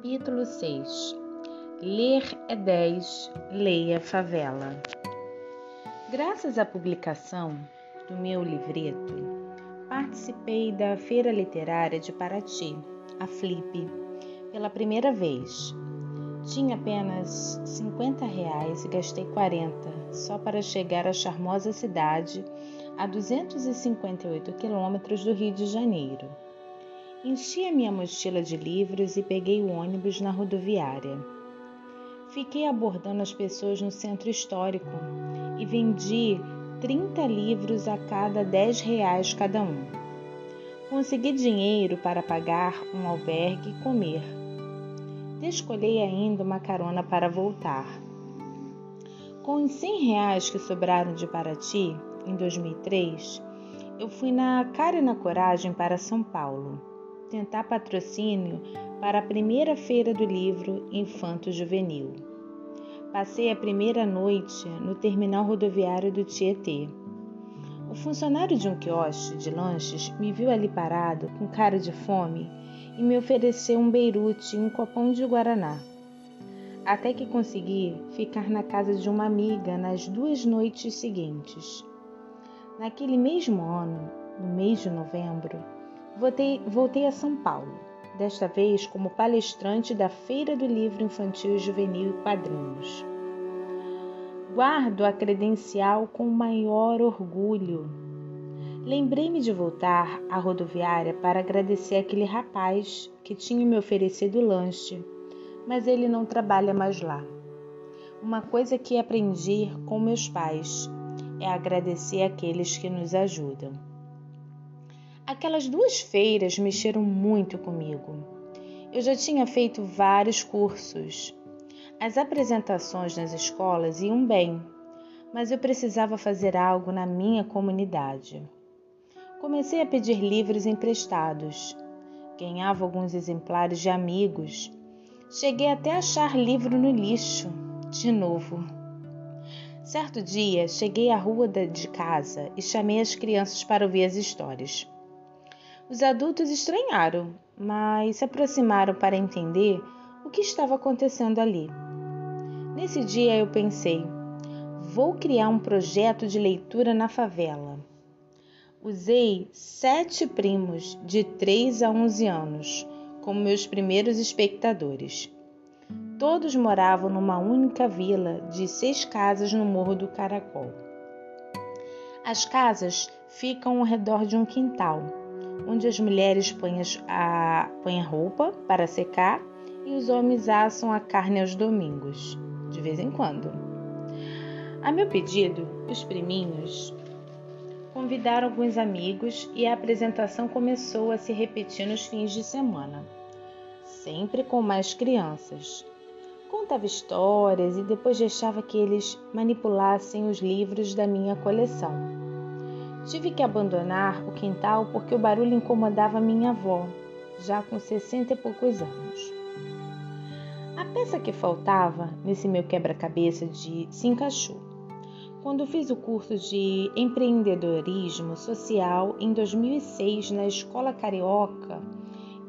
Capítulo 6 Ler é 10, leia Favela. Graças à publicação do meu livreto, participei da Feira Literária de Paraty, a Flip, pela primeira vez. Tinha apenas 50 reais e gastei 40 só para chegar à charmosa cidade a 258 quilômetros do Rio de Janeiro. Enchi a minha mochila de livros e peguei o ônibus na rodoviária. Fiquei abordando as pessoas no centro histórico e vendi 30 livros a cada 10 reais cada um. Consegui dinheiro para pagar um albergue e comer. Descolhei ainda uma carona para voltar. Com os 100 reais que sobraram de Paraty, em 2003, eu fui na cara e na coragem para São Paulo tentar patrocínio para a primeira feira do livro Infanto Juvenil. Passei a primeira noite no terminal rodoviário do Tietê. O funcionário de um quiosque de lanches me viu ali parado, com cara de fome, e me ofereceu um beirute e um copão de guaraná. Até que consegui ficar na casa de uma amiga nas duas noites seguintes. Naquele mesmo ano, no mês de novembro, Voltei, voltei a São Paulo, desta vez como palestrante da Feira do Livro Infantil, Juvenil e Quadrinhos. Guardo a credencial com o maior orgulho. Lembrei-me de voltar à rodoviária para agradecer aquele rapaz que tinha me oferecido lanche, mas ele não trabalha mais lá. Uma coisa que aprendi com meus pais é agradecer aqueles que nos ajudam. Aquelas duas feiras mexeram muito comigo. Eu já tinha feito vários cursos. As apresentações nas escolas iam bem, mas eu precisava fazer algo na minha comunidade. Comecei a pedir livros emprestados. Ganhava alguns exemplares de amigos. Cheguei até a achar livro no lixo, de novo. Certo dia, cheguei à rua de casa e chamei as crianças para ouvir as histórias. Os adultos estranharam, mas se aproximaram para entender o que estava acontecendo ali. Nesse dia eu pensei: vou criar um projeto de leitura na favela. Usei sete primos de 3 a 11 anos como meus primeiros espectadores. Todos moravam numa única vila de seis casas no Morro do Caracol. As casas ficam ao redor de um quintal onde as mulheres põem a, põem a roupa para secar e os homens assam a carne aos domingos, de vez em quando. A meu pedido, os priminhos convidaram alguns amigos e a apresentação começou a se repetir nos fins de semana, sempre com mais crianças. Contava histórias e depois deixava que eles manipulassem os livros da minha coleção. Tive que abandonar o quintal porque o barulho incomodava minha avó, já com sessenta e poucos anos. A peça que faltava nesse meu quebra-cabeça de se encaixou. Quando fiz o curso de empreendedorismo social em 2006 na Escola Carioca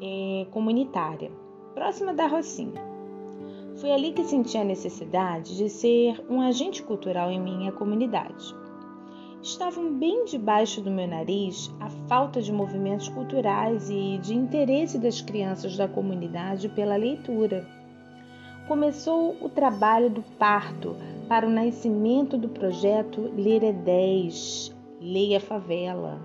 é, Comunitária, próxima da Rocinha. Foi ali que senti a necessidade de ser um agente cultural em minha comunidade estavam bem debaixo do meu nariz a falta de movimentos culturais e de interesse das crianças da comunidade pela leitura. Começou o trabalho do parto para o nascimento do projeto Ler é 10, Leia Favela.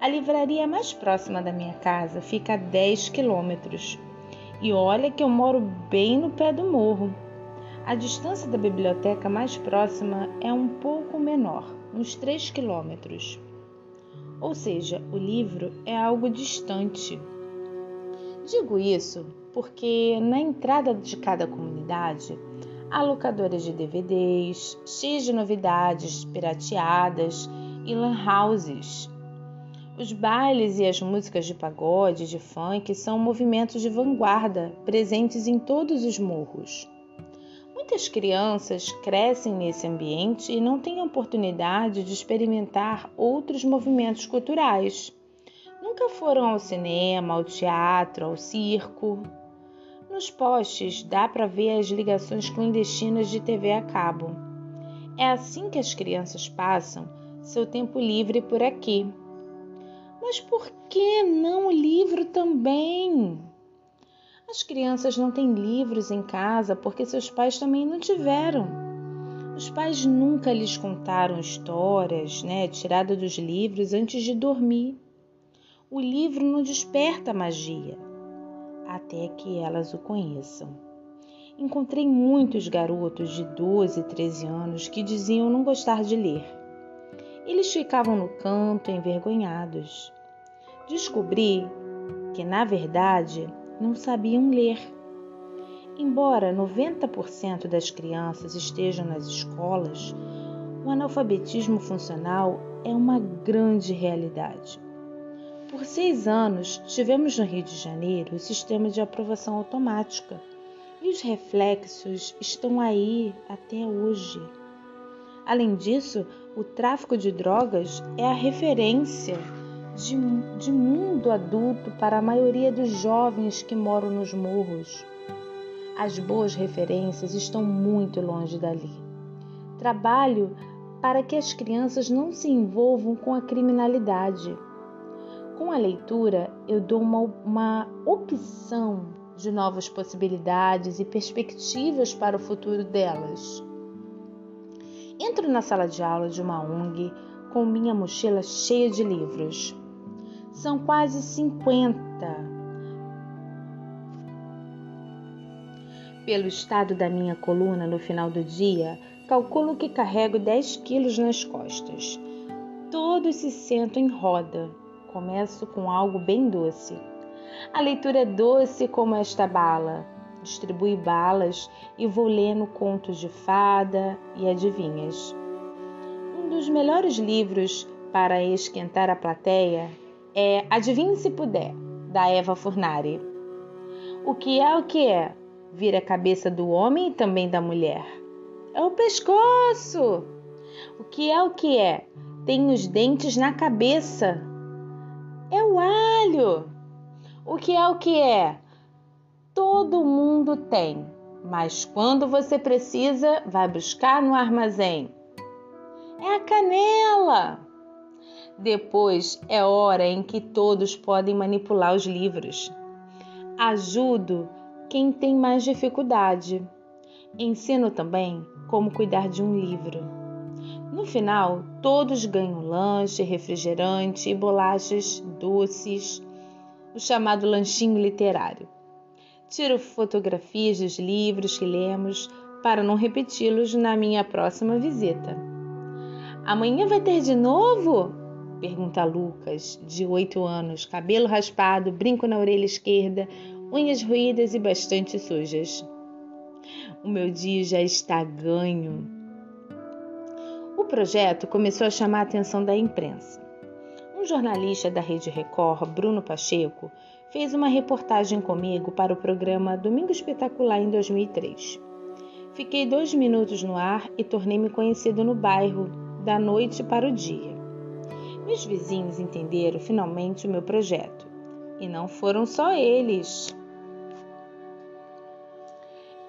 A livraria mais próxima da minha casa fica a 10 quilômetros. E olha que eu moro bem no pé do morro. A distância da biblioteca mais próxima é um pouco menor, uns 3 quilômetros. Ou seja, o livro é algo distante. Digo isso porque na entrada de cada comunidade há locadoras de DVDs, cheias de novidades pirateadas e lan houses. Os bailes e as músicas de pagode, de funk são movimentos de vanguarda presentes em todos os morros. Muitas crianças crescem nesse ambiente e não têm oportunidade de experimentar outros movimentos culturais. Nunca foram ao cinema, ao teatro, ao circo. Nos postes dá para ver as ligações clandestinas de TV a cabo. É assim que as crianças passam seu tempo livre por aqui. Mas por que não o livro também? As crianças não têm livros em casa porque seus pais também não tiveram. Os pais nunca lhes contaram histórias, né, tiradas dos livros antes de dormir. O livro não desperta magia até que elas o conheçam. Encontrei muitos garotos de 12 e 13 anos que diziam não gostar de ler. Eles ficavam no canto envergonhados. Descobri que, na verdade, não sabiam ler. Embora 90% das crianças estejam nas escolas, o analfabetismo funcional é uma grande realidade. Por seis anos, tivemos no Rio de Janeiro o sistema de aprovação automática e os reflexos estão aí até hoje. Além disso, o tráfico de drogas é a referência de, de mundo adulto para a maioria dos jovens que moram nos morros. As boas referências estão muito longe dali. Trabalho para que as crianças não se envolvam com a criminalidade com a leitura, eu dou uma, uma opção de novas possibilidades e perspectivas para o futuro delas. Entro na sala de aula de uma ONG com minha mochila cheia de livros. São quase 50. Pelo estado da minha coluna no final do dia, calculo que carrego 10 quilos nas costas. Todos se sentam em roda, Começo com algo bem doce. A leitura é doce como esta bala. Distribui balas e vou lendo contos de fada e adivinhas. Um dos melhores livros para esquentar a plateia é Adivinhe se puder, da Eva Furnari. O que é o que é? Vira a cabeça do homem e também da mulher. É o pescoço. O que é o que é? Tem os dentes na cabeça. É o alho. O que é o que é? Todo mundo tem, mas quando você precisa, vai buscar no armazém. É a canela. Depois é hora em que todos podem manipular os livros. Ajudo quem tem mais dificuldade. Ensino também como cuidar de um livro. No final, todos ganham lanche, refrigerante e bolachas doces, o chamado lanchinho literário. Tiro fotografias dos livros que lemos para não repeti-los na minha próxima visita. Amanhã vai ter de novo? Pergunta Lucas, de oito anos, cabelo raspado, brinco na orelha esquerda, unhas ruídas e bastante sujas. O meu dia já está ganho projeto começou a chamar a atenção da imprensa. Um jornalista da Rede Record, Bruno Pacheco, fez uma reportagem comigo para o programa Domingo Espetacular em 2003. Fiquei dois minutos no ar e tornei-me conhecido no bairro, da noite para o dia. Meus vizinhos entenderam finalmente o meu projeto. E não foram só eles.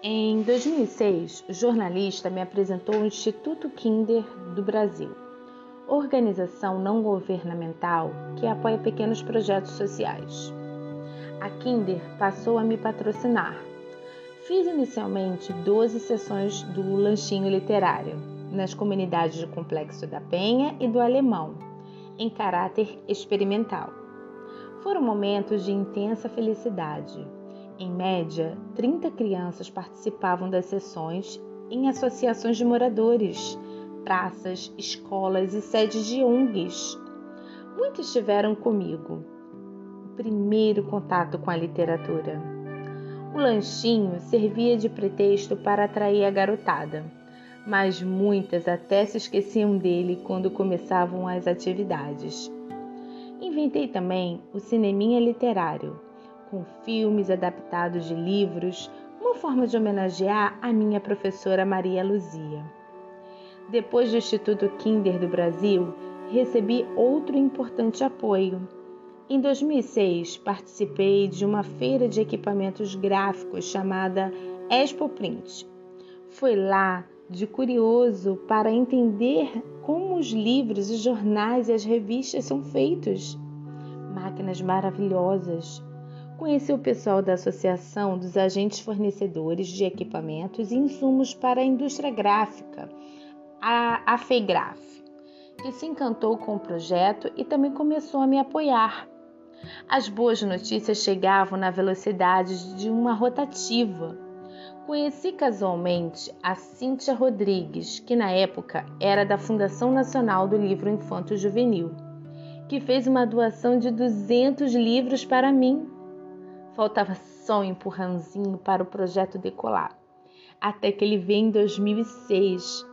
Em 2006, o jornalista me apresentou o Instituto Kinder do Brasil, organização não governamental que apoia pequenos projetos sociais. A Kinder passou a me patrocinar. Fiz inicialmente 12 sessões do Lanchinho Literário nas comunidades do Complexo da Penha e do Alemão, em caráter experimental. Foram momentos de intensa felicidade em média, 30 crianças participavam das sessões em associações de moradores, praças, escolas e sedes de ONGs. Muitos tiveram comigo o primeiro contato com a literatura. O lanchinho servia de pretexto para atrair a garotada, mas muitas até se esqueciam dele quando começavam as atividades. Inventei também o cineminha literário com filmes adaptados de livros, uma forma de homenagear a minha professora Maria Luzia. Depois do Instituto Kinder do Brasil, recebi outro importante apoio. Em 2006, participei de uma feira de equipamentos gráficos chamada Expo Print. Foi lá de curioso para entender como os livros, os jornais e as revistas são feitos. Máquinas maravilhosas. Conheci o pessoal da Associação dos Agentes Fornecedores de Equipamentos e Insumos para a Indústria Gráfica, a AFEIGRAF, que se encantou com o projeto e também começou a me apoiar. As boas notícias chegavam na velocidade de uma rotativa Conheci casualmente a Cíntia Rodrigues, que na época era da Fundação Nacional do Livro Infanto Juvenil, que fez uma doação de 200 livros para mim. Faltava só um empurrãozinho para o projeto decolar, até que ele veio em 2006.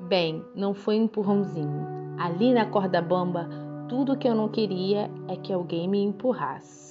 Bem, não foi um empurrãozinho. Ali na corda bamba, tudo que eu não queria é que alguém me empurrasse.